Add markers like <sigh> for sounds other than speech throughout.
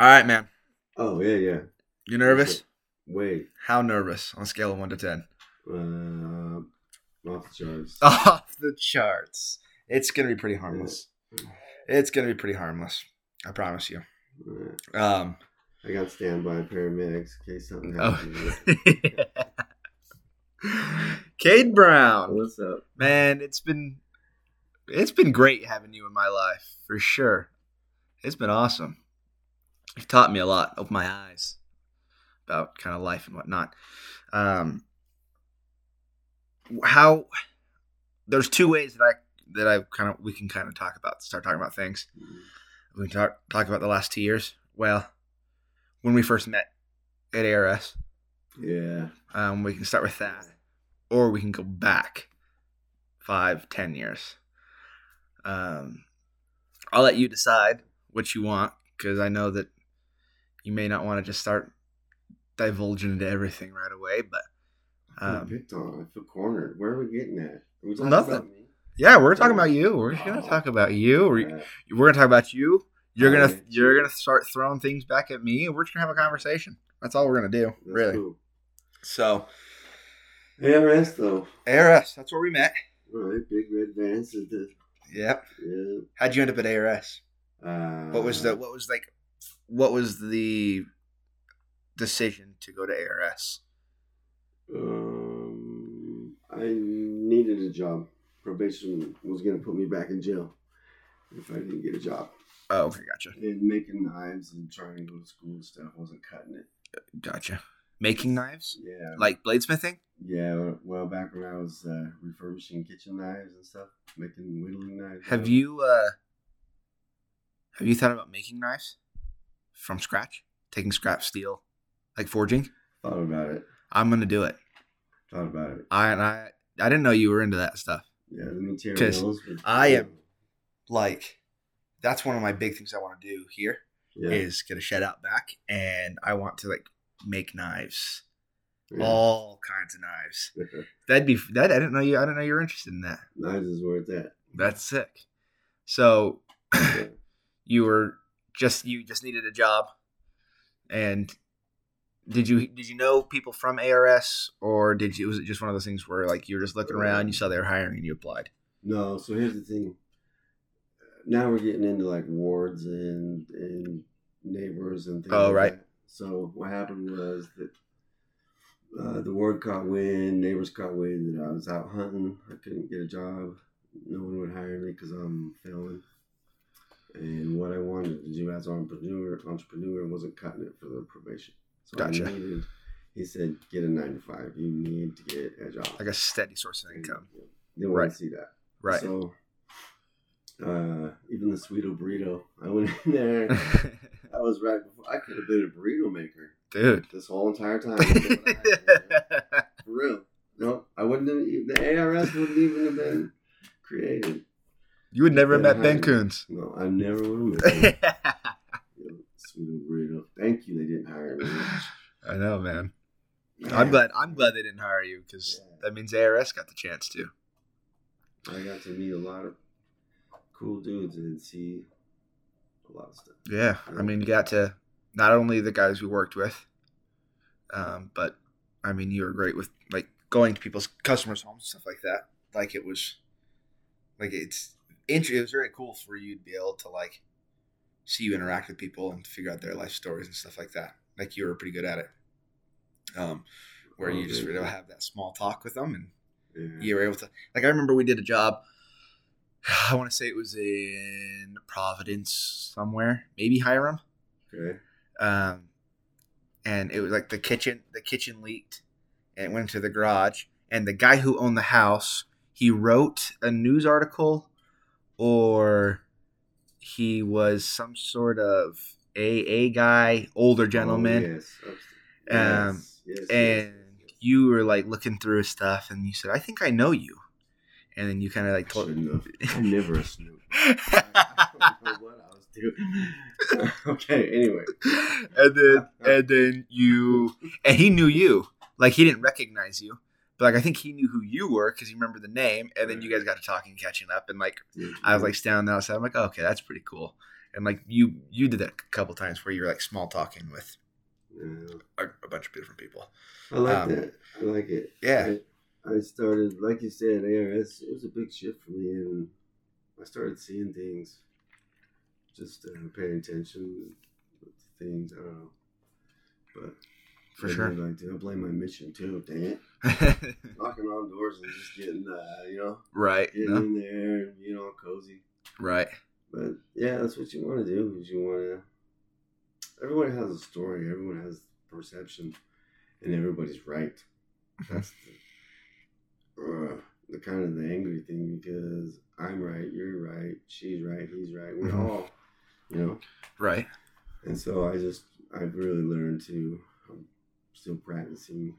All right, man. Oh yeah, yeah. You nervous? Wait. How nervous on a scale of one to ten? Uh, off the charts. <laughs> Off the charts. It's gonna be pretty harmless. It's gonna be pretty harmless. I promise you. Uh, Um. I got standby paramedics in case something Oh. happens. <laughs> Kade Brown, What's up? man, it's been it's been great having you in my life for sure. It's been awesome. You've taught me a lot, opened my eyes about kind of life and whatnot. Um, how there's two ways that I that I kind of we can kind of talk about start talking about things. We can talk talk about the last two years. Well, when we first met at ARS, Yeah. um, we can start with that, or we can go back five, ten years. Um, I'll let you decide what you want because I know that you may not want to just start divulging into everything right away. But I feel um, picked on. I feel cornered. Where are we getting at? Are we talking Nothing. about me? yeah, we're talking about you. We're just gonna talk about you. We're, Yeah. we're gonna talk about you. You're gonna Alright. you're gonna start throwing things back at me, and we're just gonna have a conversation. That's all we're gonna do, That's really. cool. So ARS though. ARS, that's where we met. Right, big red vans. Yep. Yeah. How'd you end up at ARS? Uh, What was the what was like what was the decision to go to ARS? Um, I needed a job. Probation was gonna put me back in jail if I didn't get a job. Oh, okay, gotcha. And making knives and trying to go to school and stuff wasn't cutting it. Gotcha. Making knives? Yeah. Like bladesmithing? Yeah, well, back when I was uh, refurbishing kitchen knives and stuff, making whittling knives. Have you uh have you thought about making knives from scratch? Taking scrap steel, like forging? thought about it? I'm gonna do it. Thought about it. I and I I didn't know you were into that stuff. Yeah, the materials. I am- Like that's one of my big things I want to do here is Yeah. is get a shed out back and I want to like make knives. yeah. All kinds of knives. <laughs> That'd be that. I didn't know you. I didn't know you were interested in that. knives is where it's at. That's sick. So <coughs> you were just you just needed a job, and did you did you know people from ARS or did you was it just one of those things where like you were just looking around, you saw they were hiring, and you applied? No, so here's the thing. Now we're getting into like wards and and neighbors and things. Oh, like right. that. So what happened was that uh, the ward caught wind, neighbors caught wind that I was out hunting. I couldn't get a job. No one would hire me because I'm failing. And what I wanted to do as an entrepreneur, entrepreneur wasn't cutting it for the probation. So Gotcha. I needed. He said, "Get a nine to five. You need to get a job." Like a steady source of income, They want Right. to see that. right? So, uh, even the Sweeto burrito, I went in there. <laughs> I was right before. I could have been a burrito maker Dude. this whole entire time. <laughs> For real. No, I wouldn't have. The ARS wouldn't even have been created. You would never have met Ben Coons. No, I never would have met <laughs> Thank you. They didn't hire me. I know, man. I'm glad. I'm glad they didn't hire you because Yeah. that means ARS got the chance to. I got to meet a lot of cool dudes and see a lot of stuff. Yeah, I mean, you got to not only the guys we worked with, um, but I mean, you were great with like going to people's customers' homes, and stuff like that. Like it was, like it's int- It was very cool for you to be able to like see you interact with people and figure out their life stories and stuff like that. Like you were pretty good at it. Um, where you just were able have that small talk with them and Yeah. you were able to like i remember we did a job <sighs> i want to say it was in providence somewhere maybe Hyrum Okay. um and it was like the kitchen the kitchen leaked and it went into the garage and the guy who owned the house he wrote a news article or he was some sort of aa guy older gentleman Oh, yes. Um, yes. Yes, and you were like looking through his stuff and you said i think i know you and then you kind of like told. <laughs> I'm never a snoop. <laughs> I don't know what I was doing. <laughs> okay. Anyway. and then and then you and he knew you like he didn't recognize you but like i think he knew who you were because he remembered the name and then you guys got to talking catching up and like Dude, i was like standing outside i'm like okay that's pretty cool and like you you did that a couple times where you were like small talking with Yeah. a, a bunch of different people. I like Um, that. I like it. Yeah. I, I started, like you said, ARS. It was a big shift for me, and I started seeing things, just uh, paying attention to things. I don't know, but For I sure. Like, dude, I blame my mission too. Dang it, <laughs> knocking on doors and just getting, uh, you know, right. getting no? in there and being all cozy. Right. But yeah, that's what you want to do. Is you want to. Everyone has a story. Everyone has perception, and everybody's right. That's the, <laughs> uh, the kind of the angry thing because I'm right, you're right, she's right, he's right. We're Mhm. all, you know. Right. And so I just I've really learned to. Still practicing,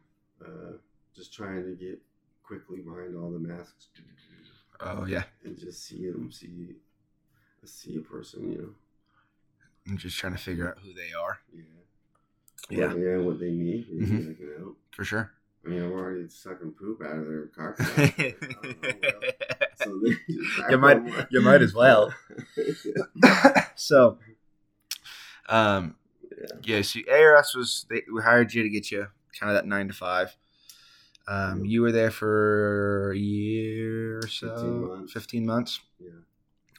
uh, just trying to get quickly behind all the masks Oh yeah. and just see them, see, see a person, you know. I'm just trying to figure out who they are. Yeah. Yeah. What, yeah, what they need. Mhm. Help. For sure. I mean, I'm already sucking poop out of their car. <laughs> I don't know, well, so You might- you might as well. <laughs> <coughs> so, um, Yeah. yeah. So ARS was they we hired you to get you kind of that nine to five. Um, you were there for a year or so, 15 months. 15 months. Yeah.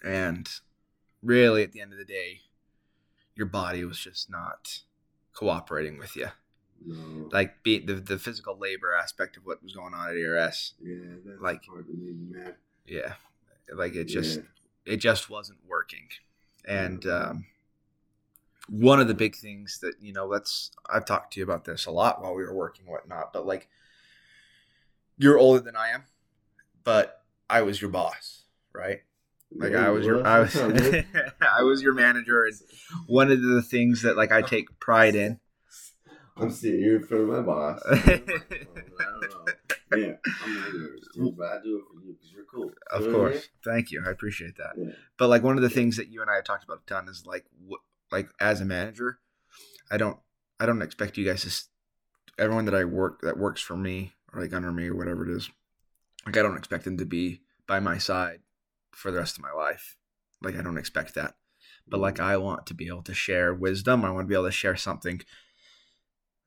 And really, at the end of the day, your body was just not cooperating with you. No. Like be, the the physical labor aspect of what was going on at ARS. yeah, that's like- like part that me mad. Yeah, like it just Yeah. it just wasn't working. And um, one of the big things that you know, let's I've talked to you about this a lot while we were working, whatnot. But like, you're older than I am, but I was your boss, right? Like I was your i was that's. <laughs> I was your manager, and one of the things that like I take pride in. I'm sitting here in front of my boss. <laughs> I don't know. Yeah, I'm not yours, too, but I do it for you because you're cool. Of You know what I course, thank you, I appreciate that. Yeah. But like one of the things that you and I have talked about a ton is like what like as a manager, I don't I don't expect you guys to everyone that I work that works for me or like under me or whatever it is. Like I don't expect them to be by my side for the rest of my life. Like I don't expect that. But like I want to be able to share wisdom. I want to be able to share something.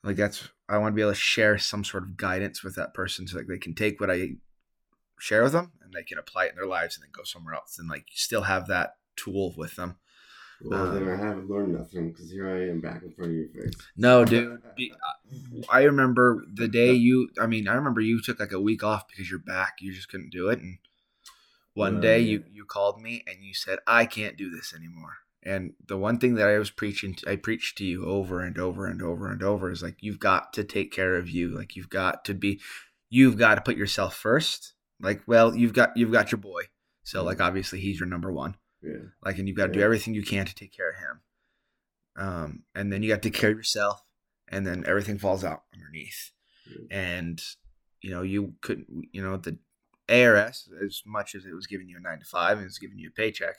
Like that's I want to be able to share some sort of guidance with that person so like they can take what I share with them and they can apply it in their lives and then go somewhere else and like still have that tool with them. Well, then Um, I haven't learned nothing because here I am back in front of your face. No, dude. I remember the day you. I mean, I remember you took like a week off because you're back. You just couldn't do it, and one day you you called me and you said, "I can't do this anymore." And the one thing that I was preaching, I preached to you over and over and over and over is like, you've got to take care of you. Like you've got to be, you've got to put yourself first. Like, well, you've got you've got your boy, so like obviously he's your number one. Yeah. Like, and you've got to do everything you can to take care of him. Um, and then you got to take care of yourself, and then everything falls out underneath. Yeah. And you know, you couldn't, you know, the ARS, as much as it was giving you a nine to five and it was giving you a paycheck,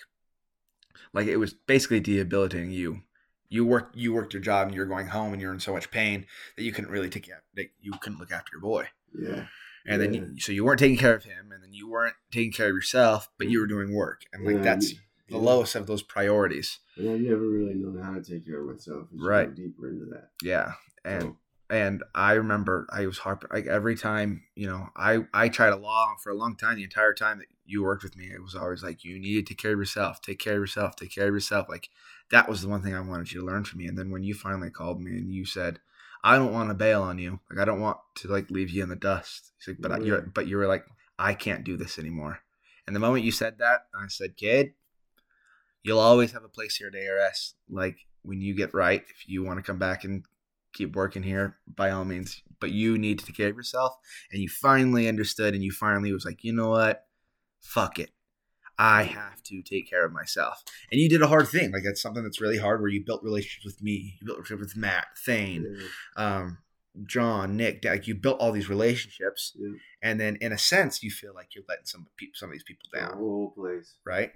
like it was basically debilitating you. You worked, you worked your job, and you were going home, and you're in so much pain that you couldn't really take care, that you couldn't look after your boy. Yeah. And then, you, so you weren't taking care of him, and then you weren't taking care of yourself, but you were doing work, and like Yeah, that's the yeah. lowest of those priorities. And I've never really known how to take care of myself. Right. deeper into that. Yeah, and So, and I remember I was harping like every time you know I I tried a long for a long time the entire time that you worked with me it was always like you need to take care of yourself take care of yourself take care of yourself like that was the one thing I wanted you to learn from me and then when you finally called me and you said I don't want to bail on you like I don't want to like leave you in the dust He's like but I, you're but you were like I can't do this anymore and the moment you said that I said kid you'll always have a place here at ARS like when you get right if you want to come back and keep working here by all means. But you need to take care of yourself and you finally understood and you finally was like you know what? Fuck it. I have to take care of myself. And you did a hard thing. Like that's something that's really hard where you built relationships with me you built relationships with matt thane yeah. um, john nick like you built all these relationships Yeah. and then in a sense you feel like you're letting some some of these people The down whole place. right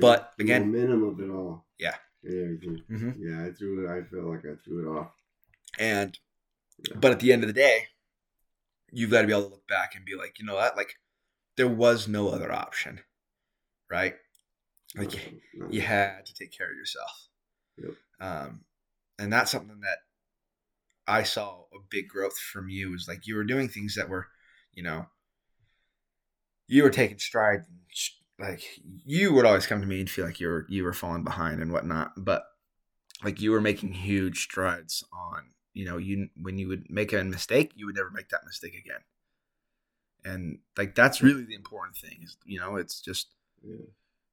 But, again- momentum of it all. Yeah. Mm-hmm. Yeah, I threw it. I felt like I threw it off. and Yeah. but at the end of the day you've got to be able to look back and be like you know what like there was no other option right Like, not- you had to take care of yourself. Yep. Um, and that's something that I saw a big growth from you is like you were doing things that were, you know, you were taking strides. And like you would always come to me and feel like you were you were falling behind and whatnot, but like you were making huge strides on. You know, you when you would make a mistake, you would never make that mistake again. And like that's really the important thing is you know it's just yeah.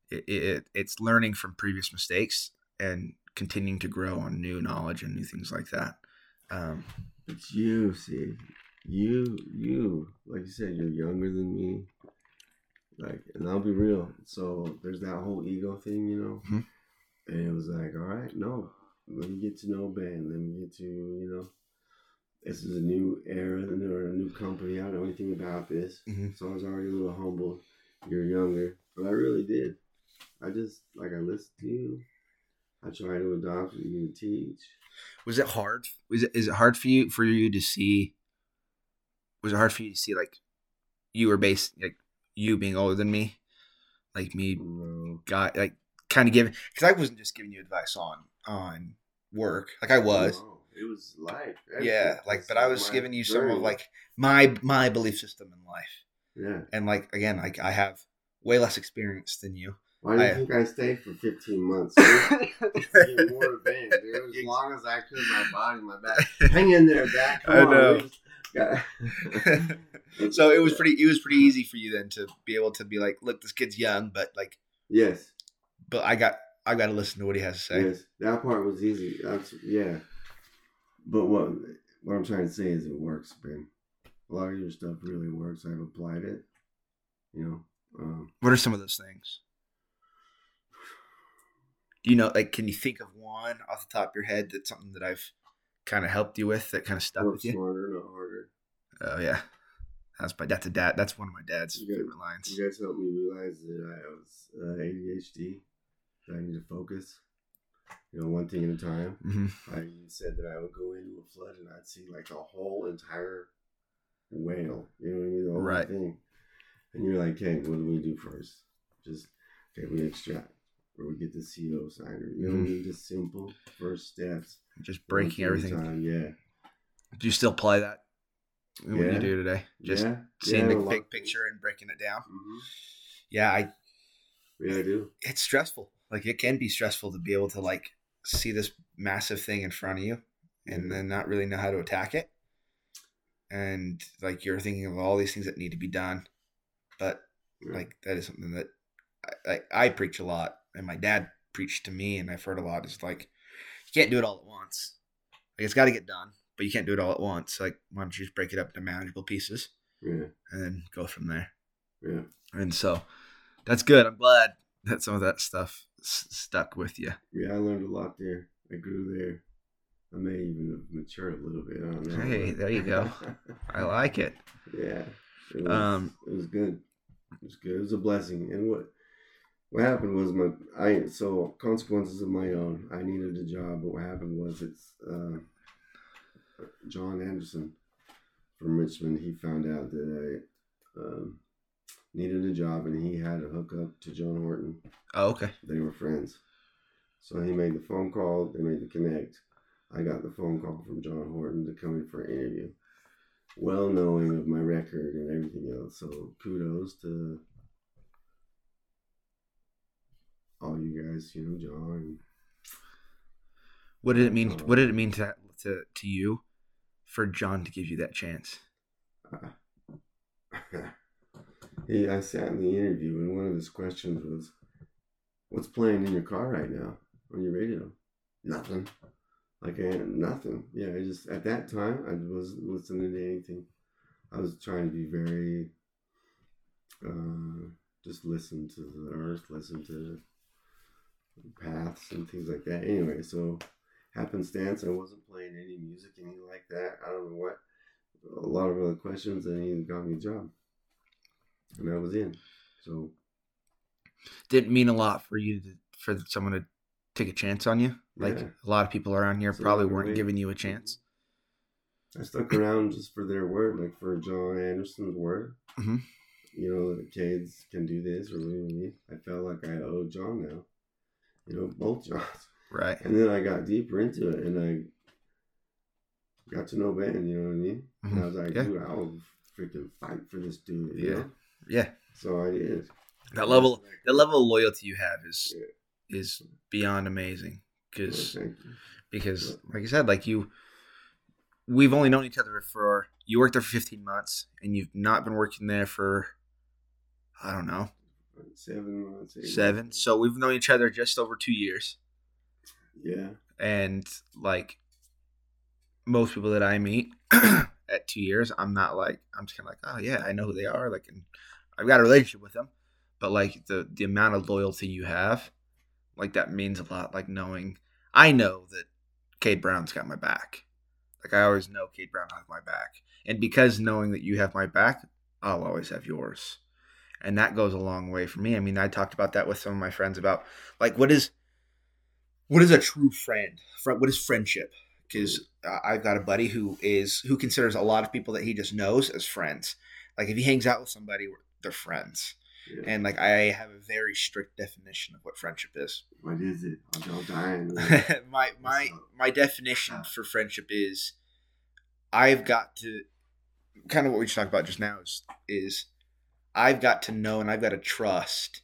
it, it it's learning from previous mistakes and continuing to grow on new knowledge and new things like that. Um, It's you, see. You, you, like you said, you're younger than me. Like, and I'll be real. So there's that whole ego thing, you know. Mhm. And it was like, all right, no, let me get to know Ben. Let me get to, you know, this is a new era or a new company. I don't know anything about this, Mhm. so I was already a little humble. You're younger, but I really did. I just like I listened to you. I try to adopt what you teach. was it hard? Was it is it hard for you for you to see? Was it hard for you to see like you were based like you being older than me, like me No. got like kind of giving because I wasn't just giving you advice on on work like I was. No, it was life. Yeah, like, but I was my giving you some of like my my belief system in life, Yeah. and like again, like I have way less experience than you. Why do you I- think I stayed for 15 months? <laughs> Get more advanced, <laughs> dude. As long as I could, my body, my back. <laughs> Hang in there, back. Come I on, know. Got- <laughs> so it was pretty it was pretty easy for you then to be able to be like look this kid's young but like Yes. but i got i got to listen to what he has to say Yes. That part was easy. That's yeah. But what what I'm trying to say is it works, Ben. A lot of your stuff really works. I've applied it. You know. Um, what are some of those things do you know like can you think of one off the top of your head that's something that i've kind of helped you with that kind of stuck work with you smarter, not harder. oh yeah that's my that's a dad that's one of my dad's You got- favorite lines You guys helped me realize that I was uh, ADHD. That I need to focus. You know, one thing at a time. hmm I said that I would go into a flood and I'd see like a whole entire whale. You know what I mean? The whole Right. thing. And you're like, okay, what do we do first? Just okay, we extract we get the CO signer. You know I mean? Just simple first steps. just breaking thing at a everything time. Yeah. do you still play that what Yeah. you do today just yeah. seeing yeah, the big picture and breaking it down Mhm. yeah i Yeah, I do. it's stressful. Like it can be stressful to be able to like see this massive thing in front of you and Mhm. then not really know how to attack it. And like you're thinking of all these things that need to be done, but like that is something that I, I, I preach a lot, and my dad preached to me, and I've heard a lot. Is like you can't do it all at once. Like it's got to get done, but you can't do it all at once. Like why don't you just break it up into manageable pieces yeah. and then go from there? Yeah. And so that's good. I'm glad that some of that stuff s- stuck with you. Yeah, I learned a lot there. I grew there. I may even have matured a little bit. I don't know. Hey, there you go. <laughs> I like it. yeah. It was, Um, it was good. It was good. It was a blessing. And what what happened was my I so consequences of my own. I needed a job, but what happened was it's uh, John Anderson from Richmond. He found out that I um, needed a job, and he had a hookup to John Horton. Oh, okay. They were friends. So he made the phone call, they made the connect. I got the phone call from John Horton to come in for an interview. Well knowing of my record and everything else. So kudos to all you know, John. What did it mean? What did it mean to to to you for John to give you that chance? <laughs> he, I sat in the interview and one of his questions was, What's playing in your car right now on your radio? Nothing. Like I had nothing. Yeah, I just at that time I wasn't listening to anything. I was trying to be very uh just listen to the earth, listen to paths and things like that. Anyway, so happenstance, I wasn't playing any music, anything like that. I don't know what. A lot of other questions, and he got me a job, and I was in. So didn't mean a lot for you to for someone to take a chance on you? Like Yeah. a lot of people around here a probably weren't giving you a chance. I stuck around just for their word, like for John Anderson's word. Mhm. you know, the kids can do this or me. I felt like I owed John now. You know, both Johns. <laughs> Right. And then I got deeper into it and I got to know Ben, you know what I mean? And I was like, Mm-hmm. Yeah. dude, I'll freaking fight for this dude. Yeah. Know? Yeah. So I did. That level, the level of loyalty you have is Yeah. is beyond amazing. Well, Because thank you. because like I said, like you, we've only known each other for you worked there for fifteen months, and you've not been working there for I don't know Seven months. eight seven. months. So we've known each other just over two years, Yeah. and like most people that I meet <clears throat> at two years, I'm not like I'm just kind of like oh yeah, I know who they are, like and I've got a relationship with them, but like the the amount of loyalty you have, like that means a lot. Like knowing I know that Kade Brown's got my back. Like I always know Kade Brown has my back, and because knowing that you have my back, I'll always have yours, and that goes a long way for me. I mean, I talked about that with some of my friends about like what is what is a true friend? What is friendship? Because uh, I've got a buddy who is who considers a lot of people that he just knows as friends. Like if he hangs out with somebody, they're friends, yeah. and like I have a very strict definition of what friendship is. what is it? I'm dying. <laughs> my my my definition for friendship is I've got to kind of what we just talked about just now is is I've got to know and I've got to trust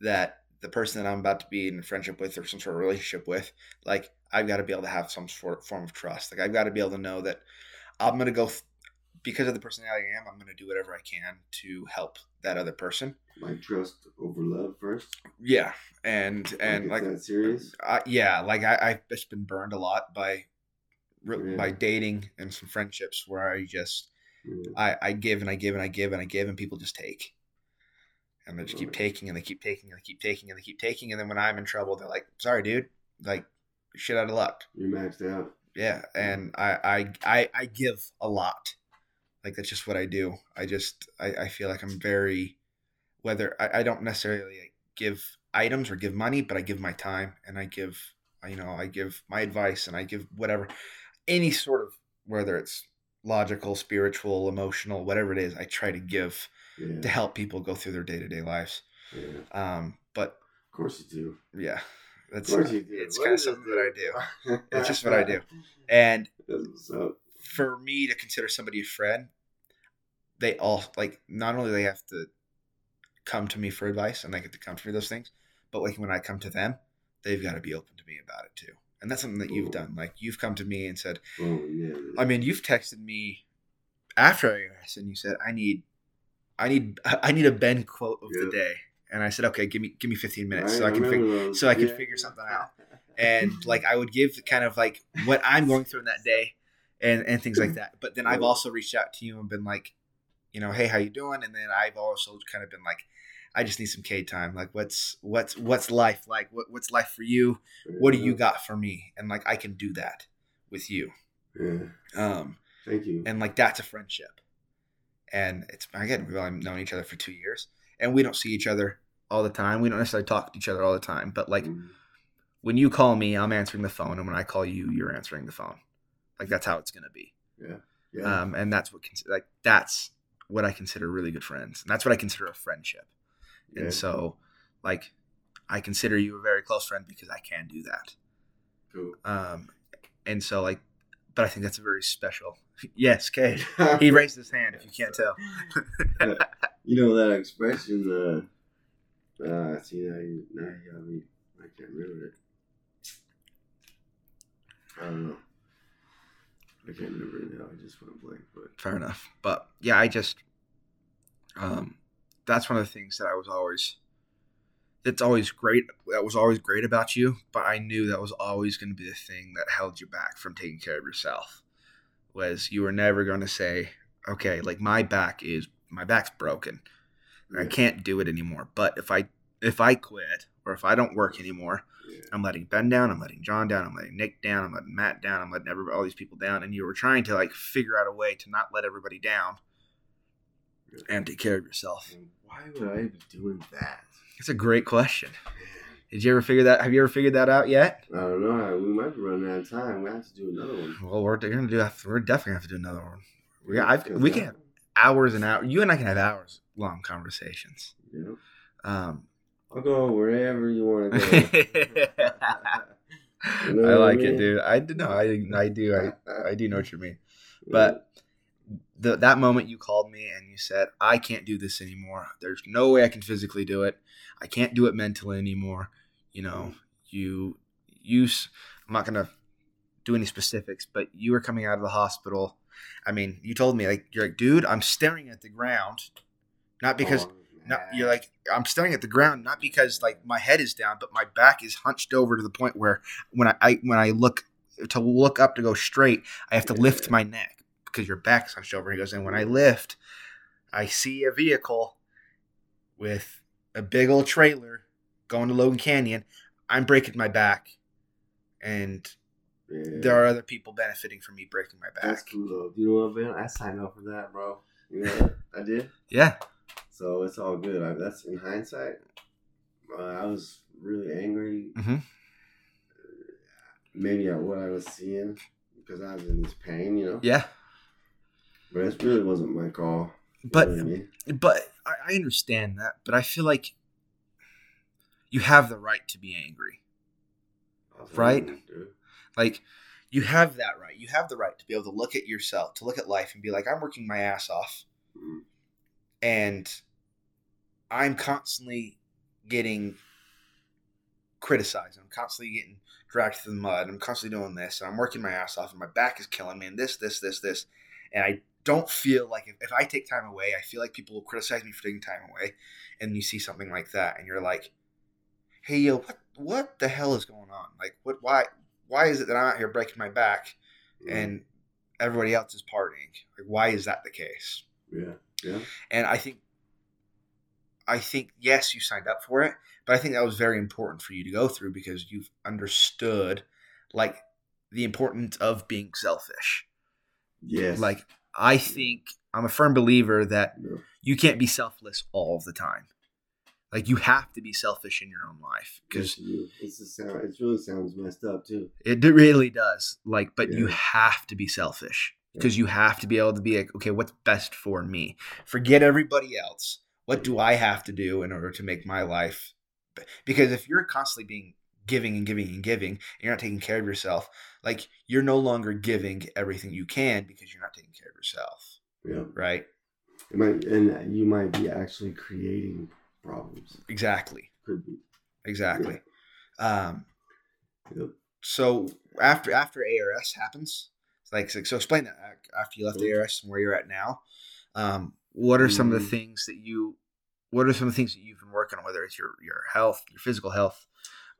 that the person that I'm about to be in a friendship with or some sort of relationship with, like I've got to be able to have some sort form of trust. Like I've got to be able to know that I'm gonna go f- because of the personality I am. I'm gonna do whatever I can to help that other person. like trust over love first. Yeah, and and like that serious. I, yeah, like I, I've just been burned a lot by Yeah. by dating and some friendships where I just Yeah. I, I give and I give and I give and I give and people just take. And they just keep taking and they keep taking and they keep taking and they keep taking and then when I'm in trouble they're like, Sorry dude, like shit out of luck. You're maxed out. Yeah. And I I I, I give a lot. Like that's just what I do. I just I, I feel like I'm very whether I, I don't necessarily like, give items or give money, but I give my time and I give you know, I give my advice and I give whatever any sort of whether it's logical, spiritual, emotional, whatever it is, I try to give Yeah. to help people go through their day to day lives. yeah. Um, but Of course you do. yeah, Of that's course you do. it's What kind of something that I do. It's just what I do. <laughs> And That's what's up. for me to consider somebody a friend, they all like not only they have to come to me for advice and they get to come to me those things, but like when I come to them, they've got to be open to me about it too. And that's something that you've done. Like you've come to me and said, Oh yeah. I mean, you've texted me after I asked and you said, I need, I need, <laughs> I need a Ben quote of the day. And I said, okay, give me, give me 15 minutes so I can figure, so I can figure something out. <laughs> and like I would give kind of like what I'm going through in that day and and things like that. But then I've also reached out to you and been like, you know, hey, how you doing? And then I've also kind of been like, I just need some K time. Like, what's what's what's life like? What what's life for you? What do you got for me? And like, I can do that with you. Yeah. Um, Thank you. and like that's a friendship. And it's again, we've only known each other for two years, and we don't see each other all the time. We don't necessarily talk to each other all the time, but like Mhm. when you call me, I'm answering the phone, and when I call you, you're answering the phone. Like that's how it's gonna be. yeah. Um, and that's what like that's what I consider really good friends, and that's what I consider a friendship. Yeah. And so, like, I consider you a very close friend because I can do that. cool. Um, and so like, but I think that's a very special. <laughs> yes, Kay. He <laughs> raised his hand. If you can't tell. you know that expression. Uh, uh, see now you now you got me. I can't remember it. I don't know. I can't remember it now. I just went blank. But fair enough. But yeah, I just um that's one of the things that I was always that's always great that was always great about you, but I knew that was always going to be the thing that held you back from taking care of yourself. Was you were never going to say, "Okay, like my back is my back's broken. I yeah, can't do it anymore." But if I if I quit or if I don't work anymore, yeah, I'm letting Ben down. I'm letting John down. I'm letting Nick down. I'm letting Matt down. I'm letting everybody, all these people down. And you were trying to like figure out a way to not let everybody down and take care of yourself. And why would I be doing that? It's a great question. Did you ever figure that? Have you ever figured that out yet? I don't know. We might be running out of time. We have to do another one. Well, we're gonna do. that. We're definitely gonna have to do another one. We, I've, we can have hours and hours. You and I can have hours long conversations. Yeah. Um, I'll go wherever you want to go. <laughs> You know I what I like it, dude. I do know. I I do. I I do know what you mean. <laughs> But the, that moment you called me and you said, I can't do this anymore. There's no way I can physically do it. I can't do it mentally anymore. You know, you, you, I'm not going to do any specifics, but you were coming out of the hospital. I mean, you told me, like, you're like, dude, I'm staring at the ground. Not because, Oh, not, you're like, I'm staring at the ground, not because, like, my head is down, but my back is hunched over to the point where when I, I when I look to look up to go straight, I have to lift my neck because your back's hunched over. He goes, and when I lift, I see a vehicle with a big old trailer going to Logan Canyon. I'm breaking my back, and yeah. there are other people benefiting from me breaking my That's back. cool though. You know what, man? I signed up for that, bro. You know? <laughs> I did. Yeah, So it's all good. I, that's in hindsight. Uh, I was really angry. Mhm. Maybe at what I was seeing because I was in this pain, you know. yeah, But it really wasn't my call. but I mean? but I, understand that. But I feel like you have the right to be angry. Right? Like you have that right. You have the right to be able to look at yourself, to look at life and be like, I'm working my ass off Mhm. and I'm constantly getting criticized. I'm constantly getting dragged through the mud. I'm constantly doing this and I'm working my ass off and my back is killing me and this, this, this, this. And I don't feel like if, if I take time away, I feel like people will criticize me for taking time away. And you see something like that and you're like, hey, yo, what, what the hell is going on? Like, what, why, why is it that I'm out here breaking my back Mhm. and everybody else is partying? Like, why is that the case? yeah, yeah, And I think, I think yes, you signed up for it, but I think that was very important for you to go through because you've understood, like, the importance of being selfish. yes. Like, I mm. think I'm a firm believer that you can't be selfless all the time. Like, you have to be selfish in your own life because Yes, it's sound. It really sounds messed up too. It really does. Like, but you have to be selfish Yeah. because you have to be able to be like, okay, what's best for me? Forget everybody else. What do I have to do in order to make my life? Because if you're constantly being giving and giving and giving, and you're not taking care of yourself, like you're no longer giving everything you can because you're not taking care of yourself, Yeah, right? it might, and you might be actually creating problems. Exactly. Could be. Exactly. Um, Yep. so after after ARS happens, like so, explain that after you left Mhm. ARS and where you're at now. Um, what are some of the Mm. things that you? What are some of the things that you've been working on? Whether it's your your health, your physical health,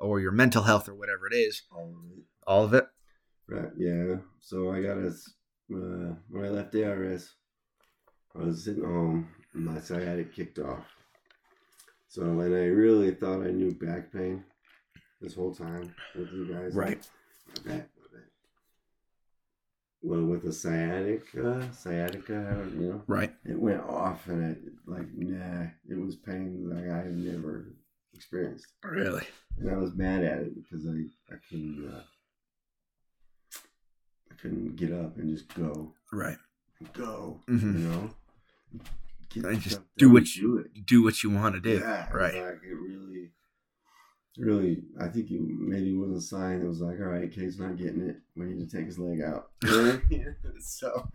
or your mental health, or whatever it is, All of it. all of it. Right. Yeah. So I got a uh, when I left ARS, I was sitting home and my sciatic kicked off. So when I really thought I knew back pain this whole time with you guys, Right. My back, my back. Well, with the sciatica, sciatica, you know, Right. it went off and it like nah, it was pain like I had never experienced. Really. And I was mad at it because I I couldn't uh, I couldn't get up and just go Right. go Mhm. you know Get And just do what do you it do. What you want to do. yeah right. like it really really I think it maybe was a sign that was like all right Kate's not getting it we need to take his leg out <laughs> You know what I mean? <laughs> so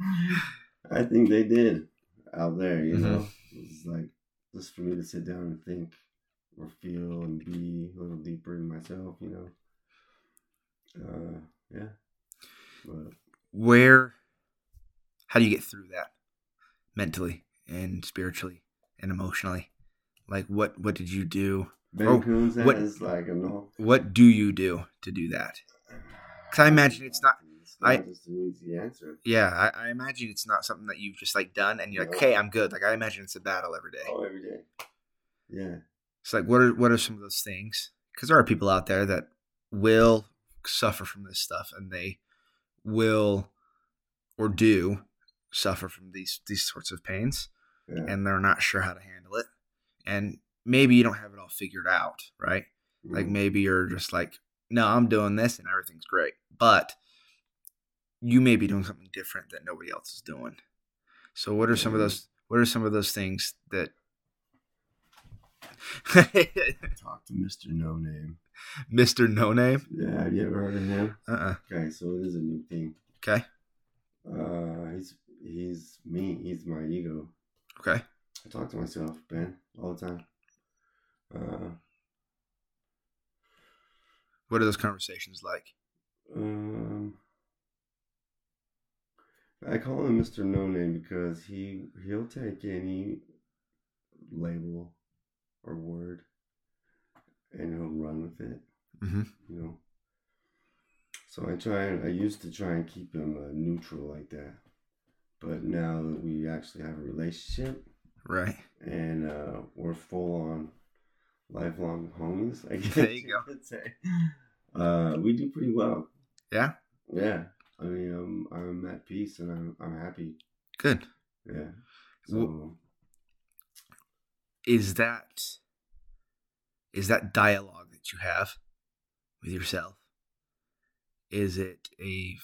I think they did out there you Mhm. know it was like just for me to sit down and think or feel and be a little deeper in myself you know uh yeah but Where? How do you get through that mentally and spiritually and emotionally? Like what? What did you do? Ben Oh, what- is like a no What do you do to do that? 'Cause I imagine it's not- It's not I- just an easy answer. Yeah, I, I imagine it's not something that you've just like done and you're like, okay, I'm good. Like I imagine it's a battle every day. Oh, every day. Yeah. It's like what are what are some of those things? Because there are people out there that will suffer from this stuff and they will or do suffer from these these sorts of pains Yeah. and they're not sure how to handle it. And maybe you don't have it all figured out, right? Like Mhm. maybe you're just like, no, I'm doing this and everything's great. But you may be doing something different that nobody else is doing. So what are some of Mhm. those What are some of those things that? <laughs> Talk to Mr. No Name. Mr. No Name. Yeah, have you ever heard of him? Uh. uh Okay, so it is a new thing. Okay. Uh, he's he's me. He's my ego. Okay. I talk to myself, Ben, all the time. Uh, What are those conversations like? um, I call him Mr. No Name because he he'll take any label or word and he'll run with it. Mm-hmm. you know. So I try I used to try and keep him uh, neutral like that, but now that we actually have a relationship Right. and uh, we're full on lifelong homies, I <laughs> guess There you go. could say, uh, we do pretty well. Yeah. Yeah, I mean, I'm I'm at peace and I'm I'm happy. Good. Yeah. So Is that is that dialogue that you have with yourself? Is it a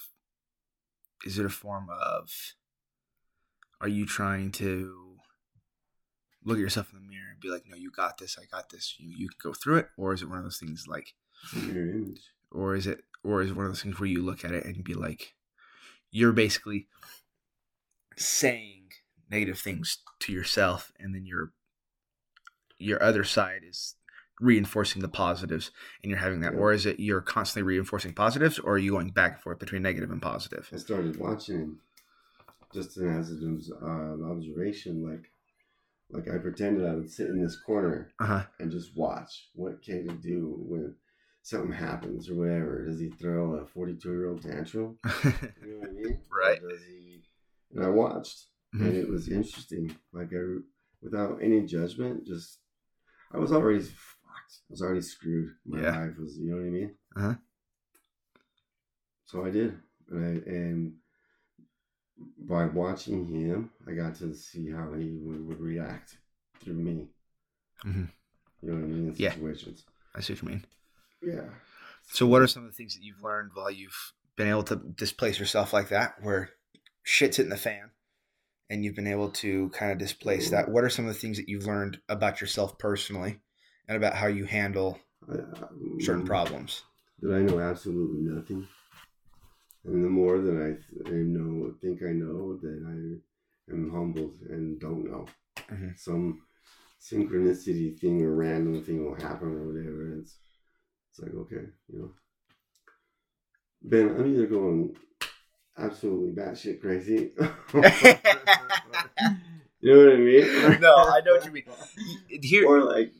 is it a form of are you trying to look at yourself in the mirror and be like, no, you got this, I got this, you you can go through it, or is it one of those things like or is it or is it one of those things where you look at it and be like you're basically saying negative things to yourself and then your your other side is reinforcing the positives and you're having that Yeah. or is it you're constantly reinforcing positives or are you going back and forth between negative and positive I started watching just as an uh, observation, like like I pretended I would sit in this corner uh-huh and just watch what can he do when something happens or whatever. Does he throw a forty-two year old tantrum? <laughs> You know what I mean? Right. Or does he? And I watched, Mhm. and it was interesting. Like I, without any judgment, just I was already fucked. I was already screwed. My Yeah. life was, you know what I mean? Uh-huh. So I did, and I and by watching him, I got to see how he would, would react through me. Mhm. You know what I mean? In Yeah. situations. i see what you mean Yeah. so what are some of the things that you've learned while you've been able to displace yourself like that where shit's hitting the fan and you've been able to kind of displace that what are some of the things that you've learned about yourself personally and about how you handle I- certain um, problems that I know absolutely nothing. And the more that I, I know, think I know, that I am humbled and don't know. Mhm. Some synchronicity thing or random thing will happen or whatever. And it's, it's like, okay, you know. Ben, I'm either going absolutely batshit crazy. <laughs> <laughs> you know what I mean? No, I know what you mean. here or like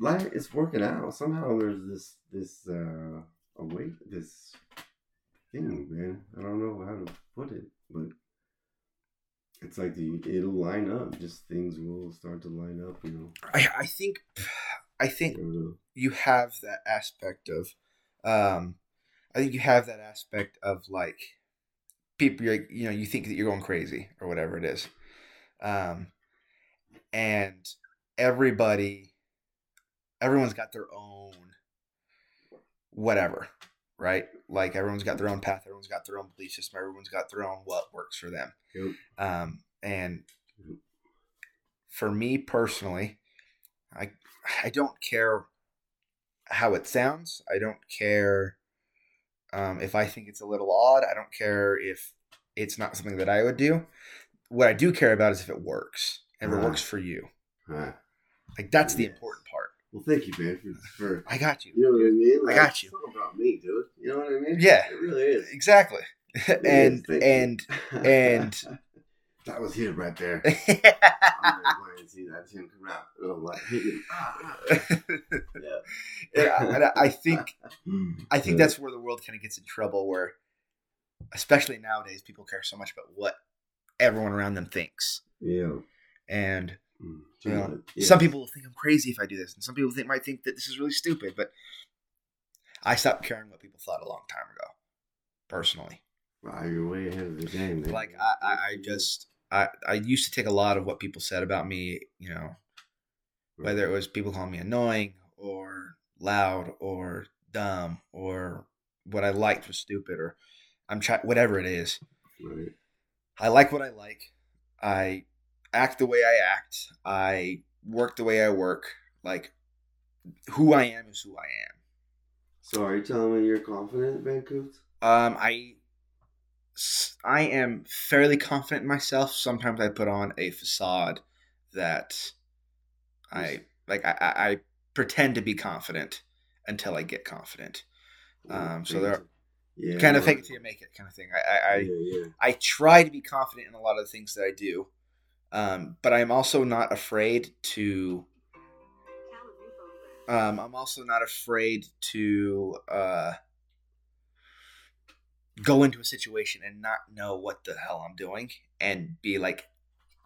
like it's working out somehow there's this this uh a weight this thing man i don't know how to put it but it's like the it'll line up just things will start to line up you know I, I think i I think don't you have that aspect of um i think you have that aspect of like people you know you think that you're going crazy or whatever it is. Um and everybody everyone's got their own whatever right? Like everyone's got their own path everyone's got their own belief system everyone's got their own what works for them. Yep. um and for me personally i i don't care how it sounds. I don't care um, if i think it's a little odd i don't care if it's not something that i would do. What i do care about is if it works and if it works for you. Huh. like that's the important part. Well thank you man for, for i got you. You know what i mean? I got you. it's about me dude. You know what i mean? Yeah. it really is. Exactly. <laughs> It and is, and and <laughs> that was him right there I'm see him come out. And I'm like, hit. Ah, ah. and I, and I- I think I think that's where the world kind of gets in trouble, where, especially nowadays, people care so much about what everyone around them thinks, yeah. and Mm, you know, much. some people will think I'm crazy if I do this, and some people think might think that this is really stupid. But I stopped caring what people thought a long time ago, personally. Wow, you're way ahead of the game. Man. Like I, I, I just I, I used to take a lot of what people said about me, you know, whether it was people calling me annoying or loud or dumb or what I liked was stupid or I'm trying whatever it is. Right. I like what I like. I act the way I act. I work the way I work. Like who I am is who I am. So are you telling me you're confident, Vancouver? Um, I I am fairly confident in myself. Sometimes I put on a facade that I like. I, I, I pretend to be confident until I get confident. Um, so there, yeah, kind of fake it till you make it, kind of thing. I, I, I yeah, yeah. I try to be confident in a lot of the things that I do, um, but I'm also not afraid to. Um, I'm also not afraid to uh, go into a situation and not know what the hell I'm doing and be like,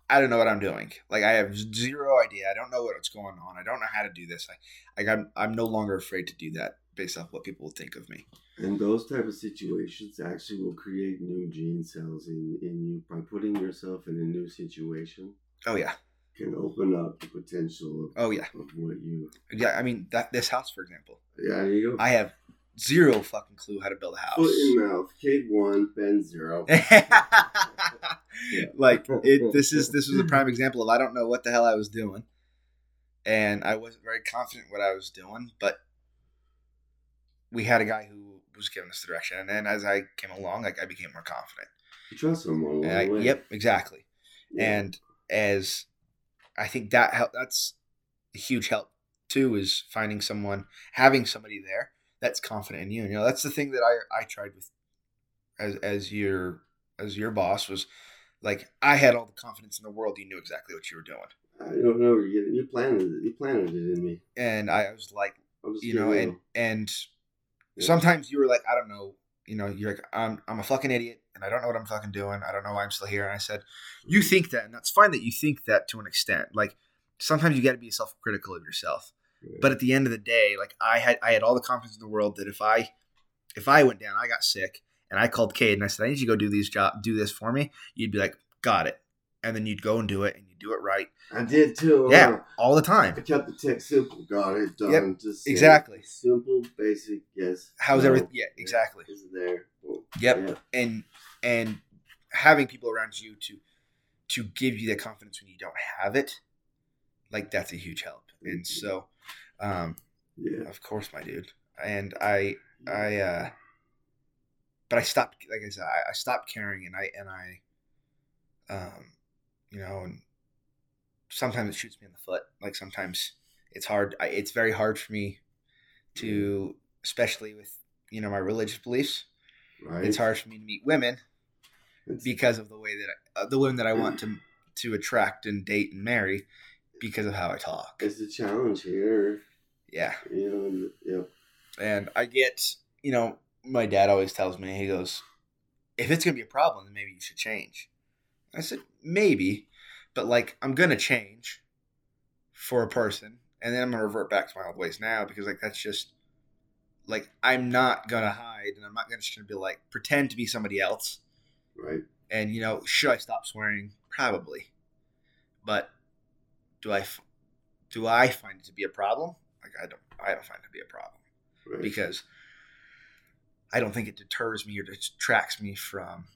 I don't know what I'm doing. Like I have zero idea. I don't know what's going on. I don't know how to do this. I, like I'm, I'm no longer afraid to do that based off what people think of me. And those type of situations actually will create new gene cells in, in you by putting yourself in a new situation Oh yeah. can open up the potential of, Oh yeah. of what you Yeah. I mean that this house, for example, yeah there you go I have zero fucking clue how to build a house. foot in mouth Kade one Ben zero <laughs> like it this is this was a <laughs> prime example of I don't know what the hell I was doing. And I wasn't very confident what I was doing, but we had a guy who was giving us the direction and then as I came along, like I became more confident. you trust someone along And I- way yep, exactly. Yeah. And as I think that help that's a huge help too is finding someone having somebody there that's confident in you. And you know, that's the thing that I I tried with as as your as your boss was like I had all the confidence in the world you knew exactly what you were doing. I don't know you, you planted it you planted it in me And I was like, you know, and and Yeah. sometimes you were like, I don't know, you know, you're like, I'm I'm a fucking idiot and I don't know what I'm fucking doing. I don't know why I'm still here. And I said, You think that, and that's fine that you think that to an extent. Like sometimes you gotta be self critical of yourself. But at the end of the day, like I had I had all the confidence in the world that if I if I went down, I got sick, and I called Kade and I said, I need you to go do these job do this for me, you'd be like, Got it. And then you'd go and do it and you do it right. I did too Yeah, all the time. I kept the tech simple got it done Yep, just exactly. simple basic yes How's no, everything yeah, exactly. is there Boom. Yep. Yeah. and and having people around you to to give you the confidence when you don't have it like that's a huge help and mm-hmm. so um yeah. of course my dude. And i i uh but i stopped like i said i, I stopped caring and i and i um you know and sometimes it shoots me in the foot. Like sometimes it's hard I, it's very hard for me to especially with you know my religious beliefs right. it's hard for me to meet women It's- because of the way that I, uh, the women that I want to to attract and date and marry because of how I talk. it's a challenge here Yeah, you know and, yeah and I get you know my dad always tells me he goes, if it's gonna be a problem, then maybe you should change. I said maybe, but like I'm gonna change for a person, and then I'm gonna revert back to my old ways now because like that's just like I'm not gonna hide, and I'm not gonna just gonna be like pretend to be somebody else. right And you know, should I stop swearing? Probably. But do I do I find it to be a problem? Like I don't I don't find it to be a problem right because I don't think it deters me or detracts me from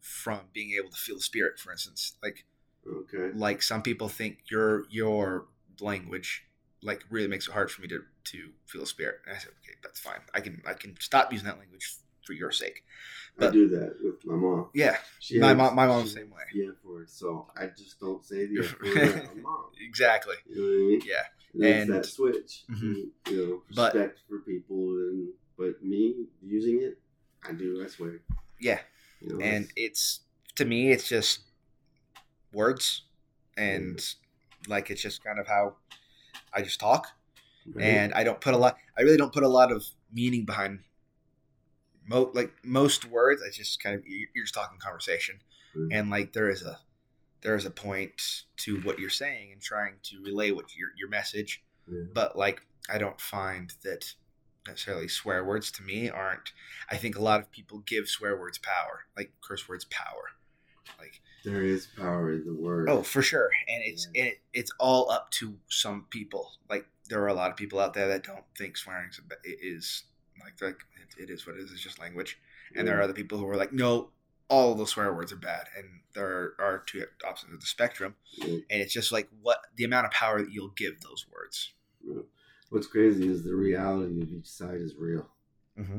from being able to feel the spirit. For instance, like okay like some people think your your language like really makes it hard for me to to feel the spirit. And I said, okay, that's fine. I can I can stop using that language for your sake. I but- do that with my mom Yeah, she My has- mom- my mom's the same way. the F word so I just don't say the <laughs> F word mom exactly. you know I mean Yeah. and, it's And- that switch Mhm. you know But- respect for people and but me using it I do I swear Yeah. you know, and it's- to me it's just words and like it's just kind of how i just talk right? and i don't put a lot i really don't put a lot of meaning behind mo- like most words i just kind of you- you're just talking conversation. Mhm. and like there is a there is a point to what you're saying and trying to relay what your your message. Yeah. but like i don't find that necessarily swear words to me aren't i think a lot of people give swear words power like curse words power. Like there is power in the word. Oh for sure. And it's it, it's all up to some people. Like there are a lot of people out there that don't think swearing is like like it, it is what it is it's just language and there are other people who are like no all of those swear words are bad, and there are two opposites of the spectrum, Yeah. and it's just like what the amount of power that you'll give those words. What's crazy is the reality of each side is real. Mm-hmm.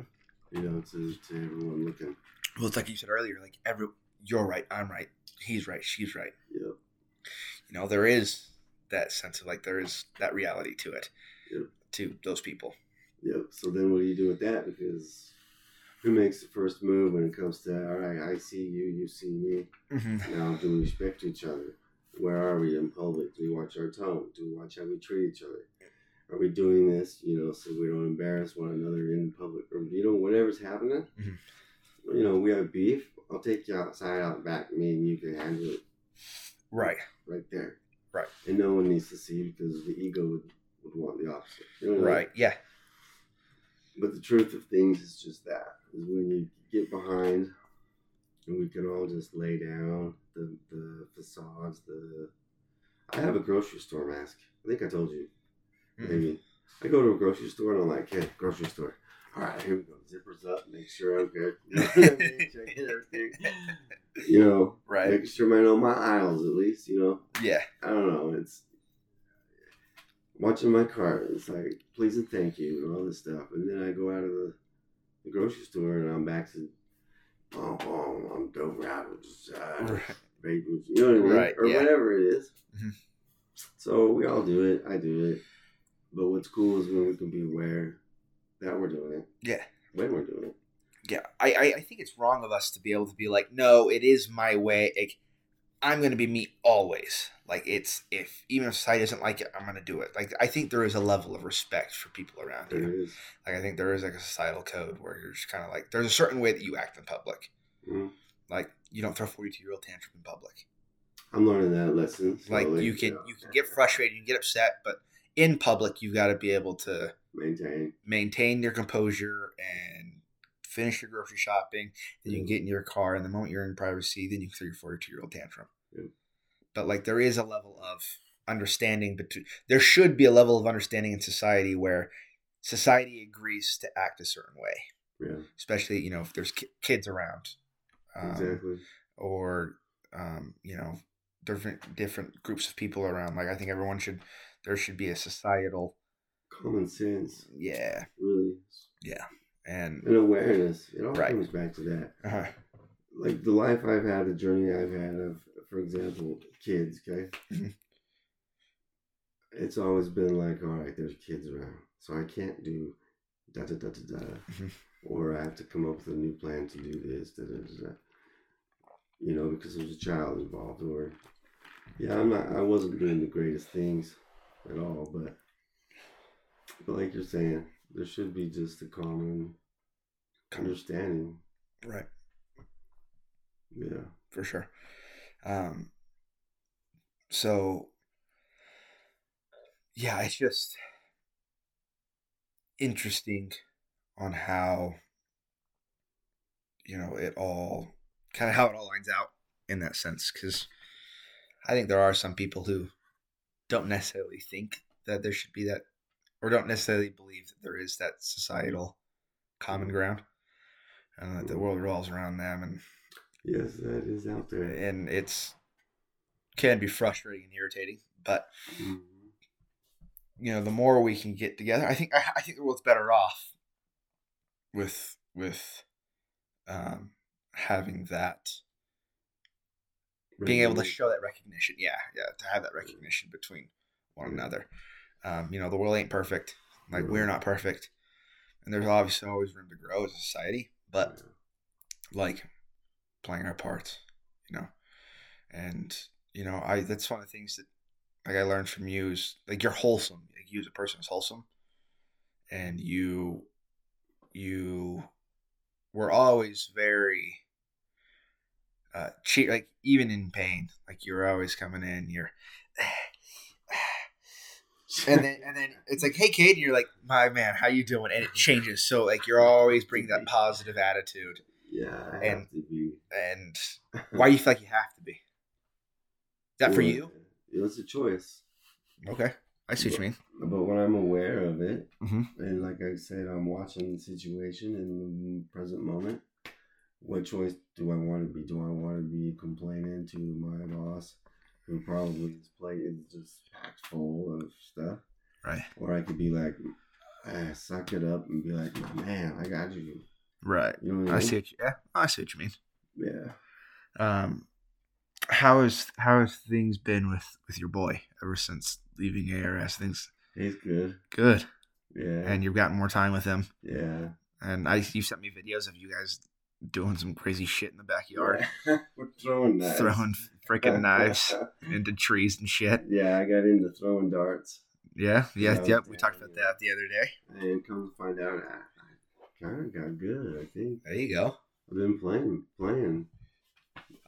You know, to, to everyone looking. Well, it's like you said earlier, like every you're right, I'm right, he's right, she's right. Yep. You know, there is that sense of like there is that reality to it, to those people. Yep. So then what do you do with that? Because who makes the first move when it comes to all right, I see you, you see me. Mm-hmm. Now do we respect each other? Where are we in public? Do we watch our tone? Do we watch how we treat each other? Are we doing this, you know, so we don't embarrass one another in public or you know, whatever's happening? Mhm. You know, we have beef. I'll take you outside out back. Me and you can handle it Right. right there. Right. And no one needs to see because the ego would, would want the opposite. You know what I mean? Right. Yeah. But the truth of things is just that is when you get behind and we can all just lay down the, the facades, the I have a grocery store mask. I think I told you. Mhm. Maybe. I go to a grocery store and I'm like, hey, grocery store. All right, here we go. Zippers up, make sure I'm good. You know what I mean? Checking everything. You know, Right. making sure I know my aisles at least, you know. Yeah. I don't know. It's watching my cart. It's like please and thank you and all this stuff, and then I go out of the, the grocery store and I'm back to, oh, oh I'm dope rappers, uh, <laughs> Right. you know what I mean, Right, or yeah. whatever it is. Mhm. So we all do it. I do it, but what's cool is when we can be aware that we're doing it. Yeah. When we're doing it. Yeah. I, I I think it's wrong of us to be able to be like, no, it is my way. Like, I'm gonna be me always. Like it's if even if society doesn't like it, I'm gonna do it. Like I think there is a level of respect for people around There you. is. Like I think there is like a societal code where you're just kind of like there's a certain way that you act in public. Mhm. Like you don't throw 42 year old tantrum in public. I'm learning that lesson. Like you can know, you can get frustrated, you can get upset, but in public you've got to be able to maintain. maintain your composure and finish your grocery shopping. Then you can get in your car, and the moment you're in privacy, then you can throw your 42 year old tantrum. Yeah. But like there is a level of understanding between. There should be a level of understanding in society where society agrees to act a certain way, Yeah, especially you know if there's ki- kids around, um, exactly. or um, you know different different groups of people around. Like I think everyone should there should be a societal Common sense, yeah really, and and awareness. It all Right. comes back to that. uh, Like the life I've had, the journey I've had of, for example, kids. Okay, Mhm. it's always been like, all right, there's kids around, so I can't do da da da da da, Mhm. or I have to come up with a new plan to do this da da da da. You know, because there's a child involved, or yeah, I'm not. I wasn't doing the greatest things at all, but but like you're saying, there should be just a common understanding. right. Yeah. for sure. Um, so, yeah, it's just interesting on how you know it all kind of how it all lines out in that sense because I think there are some people who don't necessarily think that there should be that or don't necessarily believe that there is that societal common ground and that the world revolves around them and Yes, that is out there. and it's can be frustrating and irritating. But Mhm. you know, the more we can get together, I think I, I think the world's better off with with um, having that being able to show that recognition. Yeah, yeah, to have that recognition between one Yeah. another. Um, you know, the world ain't perfect. Like we're not perfect, and there's obviously always room to grow as a society. But like playing our parts, you know. And you know, I that's one of the things that like I learned from you is like you're wholesome. Like you as a person is wholesome, and you you were always very uh cheer like even in pain like you're always coming in you're and then and then it's like hey kid and you're like my man how you doing and it changes so like you're always bringing that positive attitude yeah, I and- have to be. and <laughs> why do you feel like you have to be is that for you It was a choice. okay i see what you mean But when I'm aware of it, Mhm. and like I said, I'm watching the situation in the present moment, what choice do I want to be? Do I want to be complaining to my boss, who probably his plate is just packed full of stuff, Right. or I could be like, ah, suck it up and be like, man, I got you. Right. You know I, I see what you, yeah, I see what you mean. Yeah. Um, how is how has things been with with your boy ever since leaving ARS? Things He's good. good, Yeah. and you've gotten more time with him. yeah. And I, you sent me videos of you guys doing some crazy shit in the backyard, <laughs> We're throwing knives. throwing freaking knives <laughs> into trees and shit. yeah, I got into throwing darts. Yeah, yeah, Yeah, yep. We talked about that the other day. And come to find out, I, I kind of got good, I think. There you go. I've been playing, playing.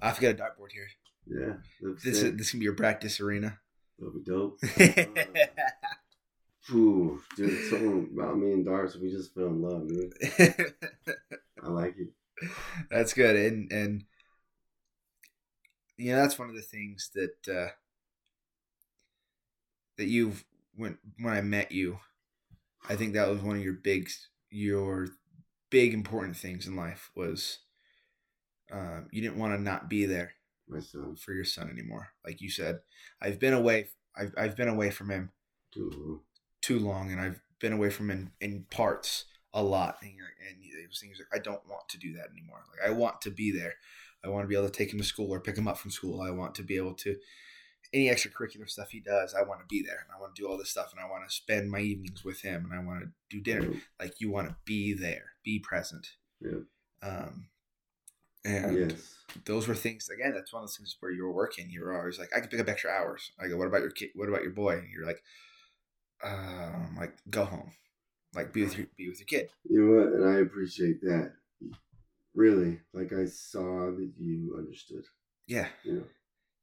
I've got a dartboard here. Yeah. This is this can be your practice arena. That'll be dope. <laughs> Ooh, dude, something about me and darts, we just fell in love, dude. I like it. That's good, and and you know that's one of the things that uh, that you've when when I met you, I think that was one of your big your big important things in life was um, you didn't want to not be there My son, for your son anymore. Like you said, I've been away. I've I've been away from him too. too long, and I've been away from him in, in parts a lot. And, you're- and it was things like I don't want to do that anymore. Like I want to be there. I want to be able to take him to school or pick him up from school. I want to be able to any extracurricular stuff he does. I want to be there. And I want to do all this stuff, and I want to spend my evenings with him, and I want to do dinner. Like you want to be there, be present. Yep. Um, and Yes. those were things again that's one of those things where you were working You're always like i can pick up extra hours i go what about your kid what about your boy and you're like um like go home like be with your be with your kid You know what? And I appreciate that. Really, like I saw that you understood. yeah You know,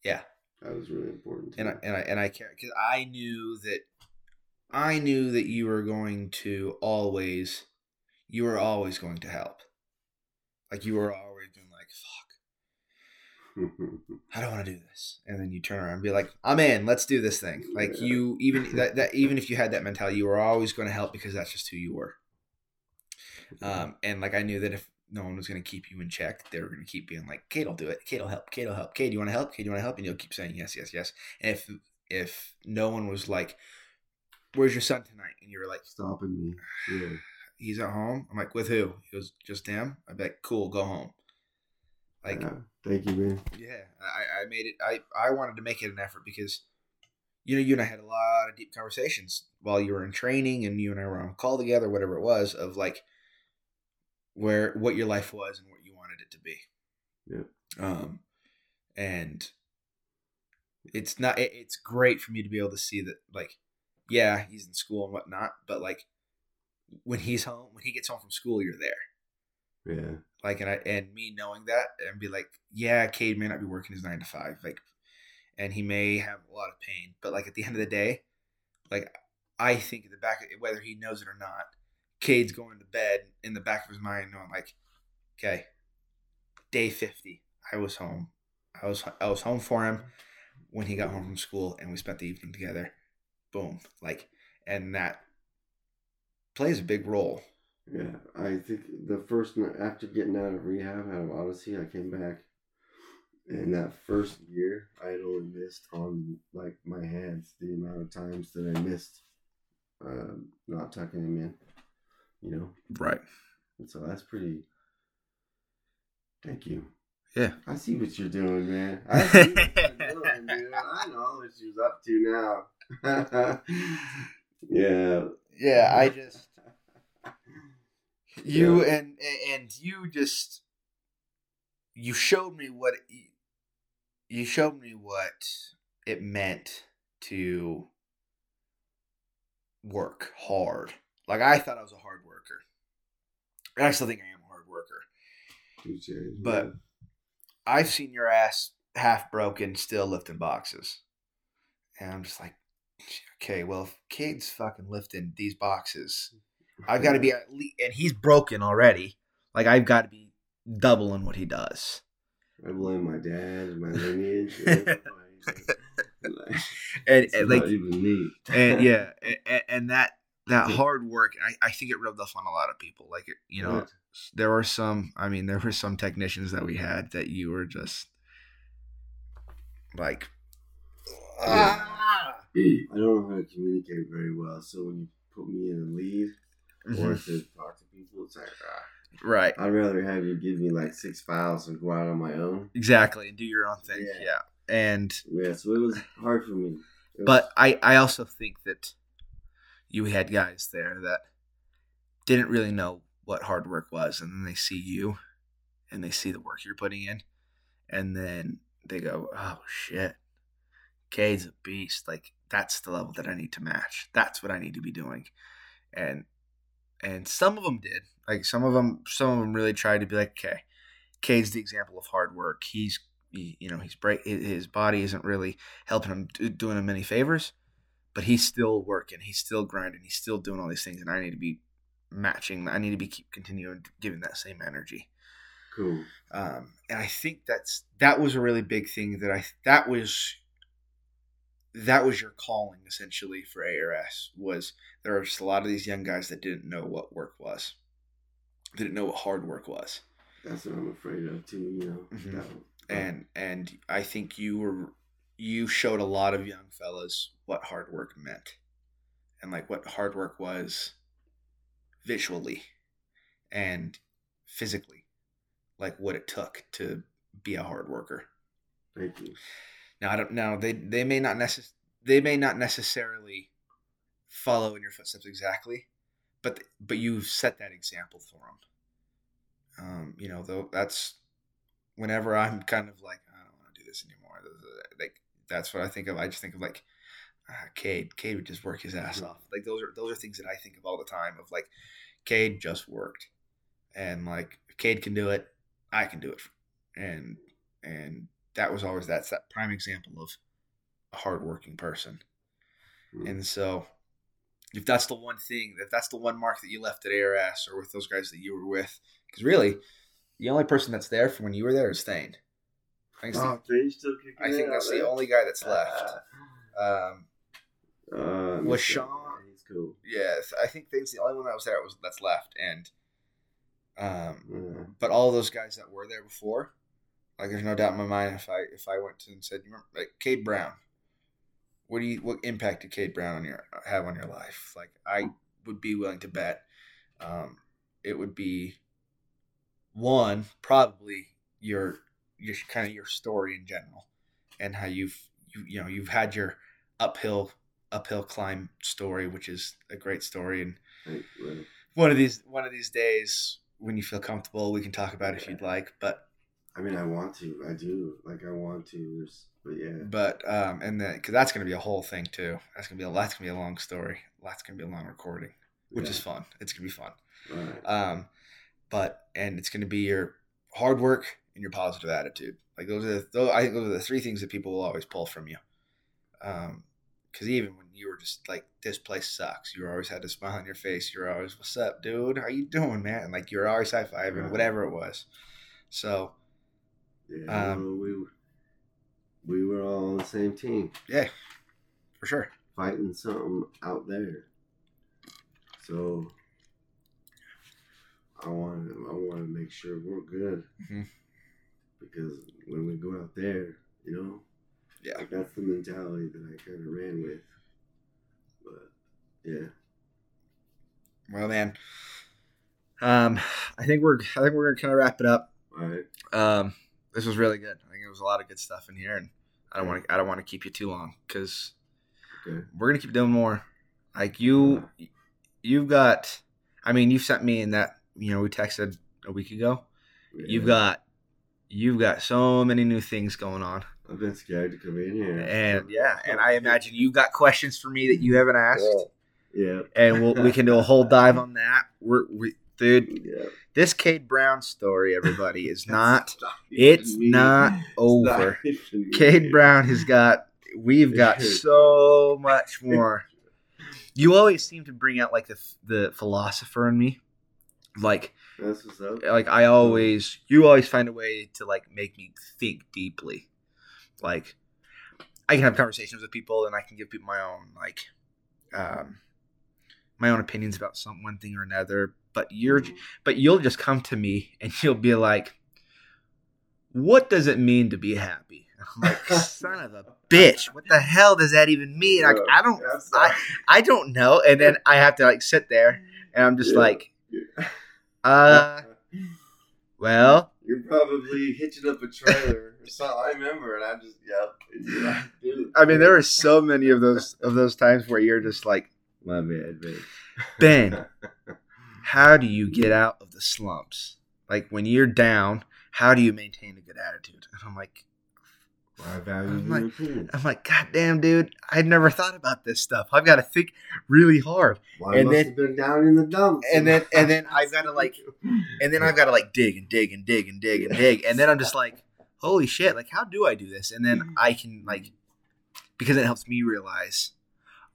yeah that was really important. To and I and I and I care because I knew that I knew that you were going to always you were always going to help like you were always being like fuck <laughs> I don't want to do this. And then you turn around and be like, I'm in, let's do this thing. Like Yeah. you even <laughs> that, that even if you had that mentality, you were always going to help because that's just who you were. Um, and like I knew that if no one was going to keep you in check, they were going to keep being like, Kade will do it. Kade will help. Kade will help. Kade, do you want to help? Kade, do you want to help? And you'll keep saying yes, yes, yes. And if if no one was like, Where's your son tonight? And you were like, stopping me. Yeah. He's at home. I'm like, with who? He goes, just him. I'd be like, cool, go home. Like Yeah. Thank you, man. yeah, I, I made it. I, I wanted to make it an effort because, you know, you and I had a lot of deep conversations while you were in training, and you and I were on call together, whatever it was, of like where what your life was and what you wanted it to be. Yeah. Um, and it's not. It, it's great for me to be able to see that, like, yeah, he's in school and whatnot, but like when he's home, when he gets home from school, you're there Yeah. like and I and me knowing that and be like, yeah, Kade may not be working his nine to five, like, and he may have a lot of pain, but like at the end of the day, like I think in the back, of, whether he knows it or not, Kade's going to bed in the back of his mind, knowing like, okay, day fifty, I was home, I was I was home for him when he got home from school, and we spent the evening together. Boom, like, and that plays a big role. Yeah, I think the first after getting out of rehab, out of Odyssey, I came back, and that first year, I had only missed on like my hands the amount of times that I missed, uh, not tucking him in, you know, Right. and so that's pretty. Thank you. Yeah. I see what you're doing, man. <laughs> I see what you're doing, dude. I know what she's up to now. <laughs> yeah. Yeah, I just you and and you just you showed me what it, you showed me what it meant to work hard. Like I thought I was a hard worker. And I still think I am a hard worker. But I've seen your ass half broken still lifting boxes. And I'm just like, okay, well, if Kade's fucking lifting these boxes, I've got to be at least, and he's broken already. Like, I've got to be doubling what he does. I blame my dad and my <laughs> lineage. and And, it's and not like, even me. and yeah, <laughs> and, and that, that hard work. I, I think it rubbed off on a lot of people. Like it, you know, there were some. I mean, there were some technicians that we had that you were just like. "Ah." <clears throat> I don't know how to communicate very well, so when you put me in a lead or Mhm. to talk to people, it's like ah, Right. I'd rather have you give me like six files and go out on my own. Exactly. And do your own thing. Yeah. Yeah. And Yeah, so it was hard for me. Was- but I I also think that you had guys there that didn't really know what hard work was, and then they see you, and they see the work you're putting in, and then they go, "Oh shit, Kade's a beast! Like that's the level that I need to match. That's what I need to be doing," and and some of them did. Like some of them, some of them really tried to be like, "Okay, Kade's the example of hard work. He's he, you know he's break his body isn't really helping him do, doing him any favors." but he's still working. He's still grinding. He's still doing all these things, and I need to be matching. I need to be keep continuing giving that same energy. cool. Um, and I think that's that was a really big thing that I that was that was your calling essentially for ARS was there were just a lot of these young guys that didn't know what work was, didn't know what hard work was, That's what I'm afraid of too. You know, Mhm. That- and and I think you were you showed a lot of young fellas what hard work meant and like what hard work was visually and physically like what it took to be a hard worker thank you. Now i don't know they they may not necess- they may not necessarily follow in your footsteps exactly but but you've set that example for them um you know though that's whenever i'm kind of like i don't want to do this anymore like that's what i think of i just think of like uh, Kade, Kade would just work his ass off. Like those are those are things that I think of all the time. Of like, Kade just worked, and like Kade can do it, I can do it, and and that was always that's that prime example of a hardworking person. Mhm. And so, if that's the one thing, if that's the one mark that you left at ARS or with those guys that you were with, because really, the only person that's there from when you were there is Thane. I think, the- Oh, they still kicking I think that's the only guy that's left. Um, Uh, Was Sean- He's cool. Yes, I think Thane's the only one that was there was that's left, and um, Yeah. but all those guys that were there before, like there's no doubt in my mind if I if I went to and said, you remember, like Kade Brown, what do you what impact did Kade Brown on your have on your life? Like I would be willing to bet, um, it would be one probably your your kind of your story in general, and how you've you you know you've had your uphill uphill climb story, which is a great story. And Like, well, one of these one of these days when you feel comfortable we can talk about it if you'd like but I mean, I want to. I do. Like, I want to. There's, but yeah. but um and then because that's gonna be a whole thing too that's gonna be a that's gonna be a long story that's gonna be a long recording which yeah. is fun it's gonna be fun Right. um but and it's gonna be your hard work and your positive attitude like those are the those, i think those are the three things that people will always pull from you um because even when you were just like this place sucks you always had a smile on your face you're always what's up dude how you doing man and like you're always high-fiving Right. whatever it was so Yeah. um, we were, we were all on the same team, yeah for sure fighting something out there. So I want to. I want to make sure we're good Mhm. because when we go out there, you know, Yeah. like that's the mentality that I kind of ran with. But yeah, well man um i think we're i think we're gonna kind of wrap it up all right. Um, this was really good. I think it was a lot of good stuff in here, and I don't want to. I don't want to keep you too long because Okay. we're gonna keep doing more. Like you, you've got. I mean, you've sent me in that. You know, we texted a week ago. You've got, you've got so many new things going on, I've been scared to come in here. and yeah, and I imagine you've got questions for me that you haven't asked, Yeah. and we'll, we can do a whole dive on that. We're, we, dude, <laughs> Yeah. This Kade Brown story, everybody, is <laughs> not. It's not me. not over. not <laughs> even me. Kade Brown has got we've got so much more. You always seem to bring out like the the philosopher in me. Like That's what's up. like I always you always find a way to like make me think deeply. Like I can have conversations with people and I can give people my own like um my own opinions about some one thing or another, but you're but you'll just come to me and <laughs> you'll be like, "What does it mean to be happy?" I'm like, <laughs> "Son of a bitch, what the hell does that even mean?" Like, I don't, I'm. I don't know. And then I have to like sit there and I'm just Yeah. like, uh, well, You're probably hitching up a trailer or something. I remember, and I just yep. And you're like, dude, I mean, there are so many of those of those times where you're just like, my bad, babe. Ben, <laughs> how do you get out of the slumps? Like when you're down, how do you maintain a good attitude? And I'm like, I value I'm like- opinion. I'm like, God damn, dude, I'd never thought about this stuff. I've got to think really hard, Well, and must then- have been down in the dumps. and then <laughs> and then I've got to like, and then I've got to like dig and dig and dig and dig and dig, and then I'm just like, holy shit, like how do I do this? And then I can like, because it helps me realize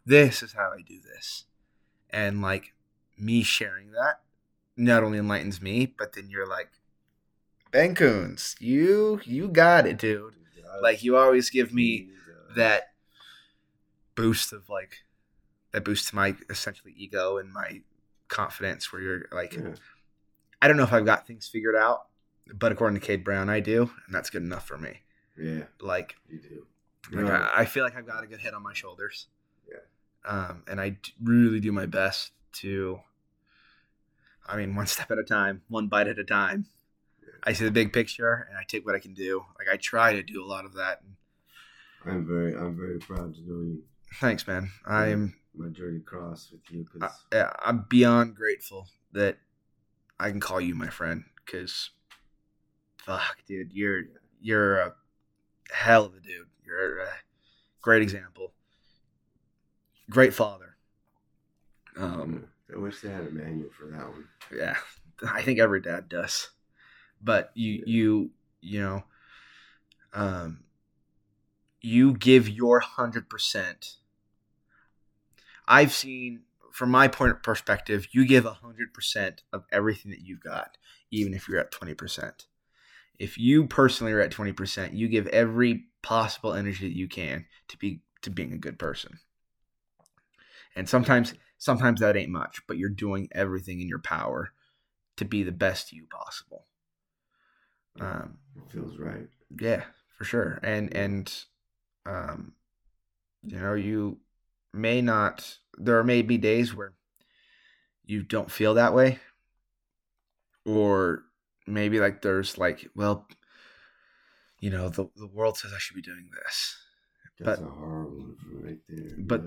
this is how I do this, and like me sharing that not only enlightens me, but then you're like, Ben Coons, you you got it, dude. Like you always give me that boost of like that boost to my essentially ego and my confidence where you're like Yeah, I don't know if I've got things figured out, but according to Kade Brown, I do, and that's good enough for me. yeah, Like, you do. like Yeah. I, I feel like I've got a good head on my shoulders. Yeah. Um, and I d- really do my best to. I mean, one <laughs> step at a time, one bite at a time. I see the big picture, and I take what I can do. Like I try to do a lot of that. I'm very, I'm very proud to know you. Thanks, man. I'm My journey cross with you because yeah, I'm beyond grateful that I can call you my friend. Cause, fuck, dude, you're you're a hell of a dude. You're a great example. Great father. Um, I wish they had a manual for that one. yeah, I think every dad does. But you Yeah. you you know, um, you give your hundred percent. I've seen from my point of perspective, you give hundred percent of everything that you've got, even if you're at twenty percent. If you personally are at twenty percent, you give every possible energy that you can to be to being a good person. And sometimes sometimes that ain't much, but you're doing everything in your power to be the best you possible. Um, It feels right. yeah, for sure. And and um, you know, you may not. There may be days where you don't feel that way, or maybe like there's like, well, you know, the the world says I should be doing this, That's But- a one right there. but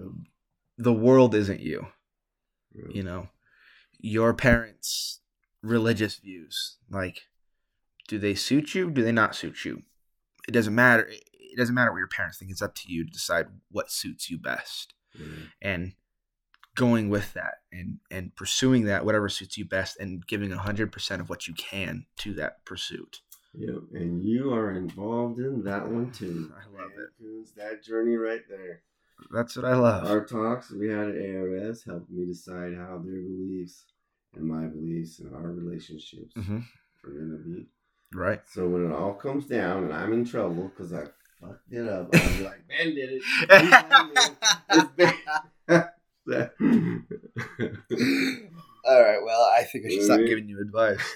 the world isn't you. You know your parents religious views like do they suit you do they not suit you it doesn't matter it doesn't matter what your parents think it's up to you to decide what suits you best Yeah. and going with that and and pursuing that whatever suits you best and giving 100% of what you can to that pursuit Yep, and you are involved in that one too. I love it. That journey right there. That's what i love Our talks we had at ARS helped me decide how their beliefs and my beliefs and our relationships hmm are gonna be. right So when it all comes down and I'm in trouble because I fucked it up, I'll <laughs> be like, Ben did it. He's on it. It's Ben." <laughs> <laughs> all right well i think i should stop giving you advice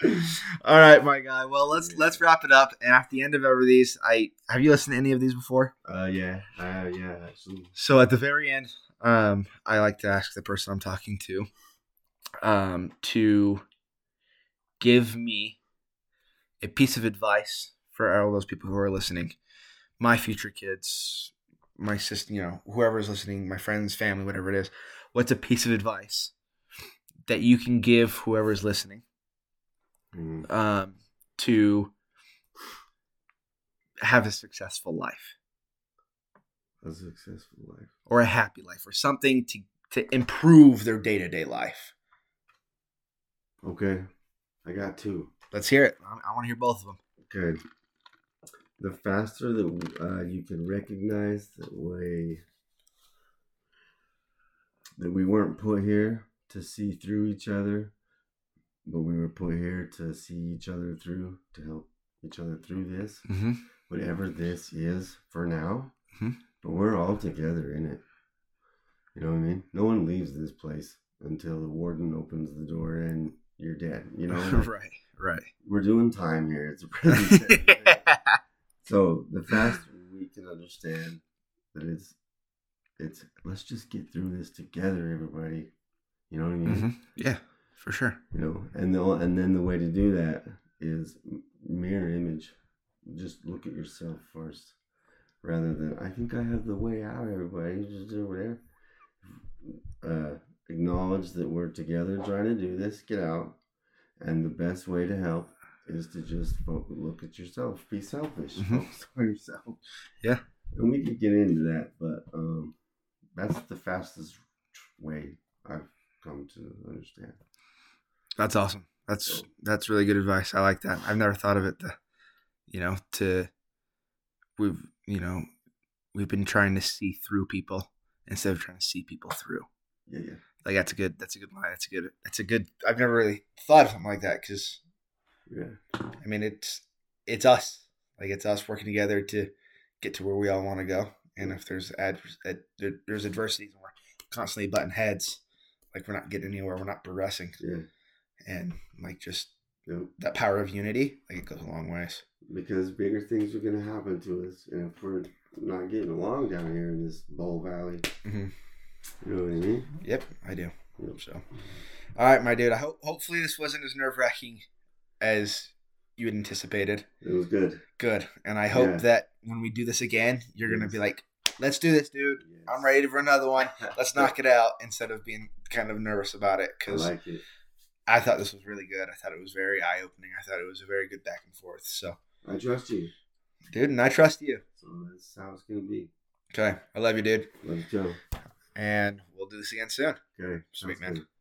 <laughs> All right, my guy. Well, let's let's wrap it up. And at the end of every of these, I have you listened to any of these before? uh, yeah, uh, yeah, actually. So at the very end, um, I like to ask the person I'm talking to, um, to give me a piece of advice for all those people who are listening, my future kids, my sister, you know, whoever is listening, my friends, family, whatever it is. What's a piece of advice that you can give whoever is listening? Mm, um, to have a successful life a successful life. or a happy life or something to, to improve their day to day life. Okay, I got two. Let's hear it. I, want to hear both of them. Okay. The faster that uh, you can recognize that way that we weren't put here to see through each other, but we were put here to see each other through, to help each other through this, Mm-hmm. whatever this is for now. Mhm. But we're all together in it. You know what I mean? No one leaves this place until the warden opens the door and you're dead. You know, <laughs> right, right. we're doing time here. It's a prison. <laughs> sentence. <laughs> so the faster we can understand that it's it's let's just get through this together, everybody. You know what I mean? hmm Yeah, for sure. You know, and the and then the way to do that is mirror image. Just look at yourself first, rather than I think I have the way out. Everybody just do whatever. Uh, acknowledge that we're together trying to do this. Get out, and the best way to help is to just look at yourself. Be selfish. Mhm. Focus <laughs> on yourself. Yeah. and we could get into that, but um, that's the fastest way I've come to understand. That's awesome. That's So- that's really good advice. I like that. I've never thought of it. The, you know, to we've you know we've been trying to see through people instead of trying to see people through. Yeah, yeah. Like that's a good. That's a good line. That's a good. That's a good. I've never really thought of something like that because Yeah. I mean it's it's us. Like it's us working together to get to where we all want to go. And if there's ad, ad there's adversities and we're constantly butting heads, like we're not getting anywhere. We're not progressing. Yeah. And like just Yep. that power of unity, like it goes a long ways. Because bigger things are going to happen to us. And if we're not getting along down here in this Bowl Valley, Mhm. you know what I mean? Yep, I do. Yep. So, all right, my dude. I hope hopefully this wasn't as nerve wracking as you had anticipated. It was good. Good, and I hope Yeah. that when we do this again, you're gonna be like, "Let's do this, dude. Yes. I'm ready for another one. <laughs> Let's knock it out." Instead of being kind of nervous about it, I because like it. I thought this was really good. I thought it was very eye opening. I thought it was a very good back and forth. So, I trust you. dude, and I trust you. So that's how it's going to be. Okay, I love you, dude, Let's go. and we'll do this again soon. Okay. Sweet, sounds man. good.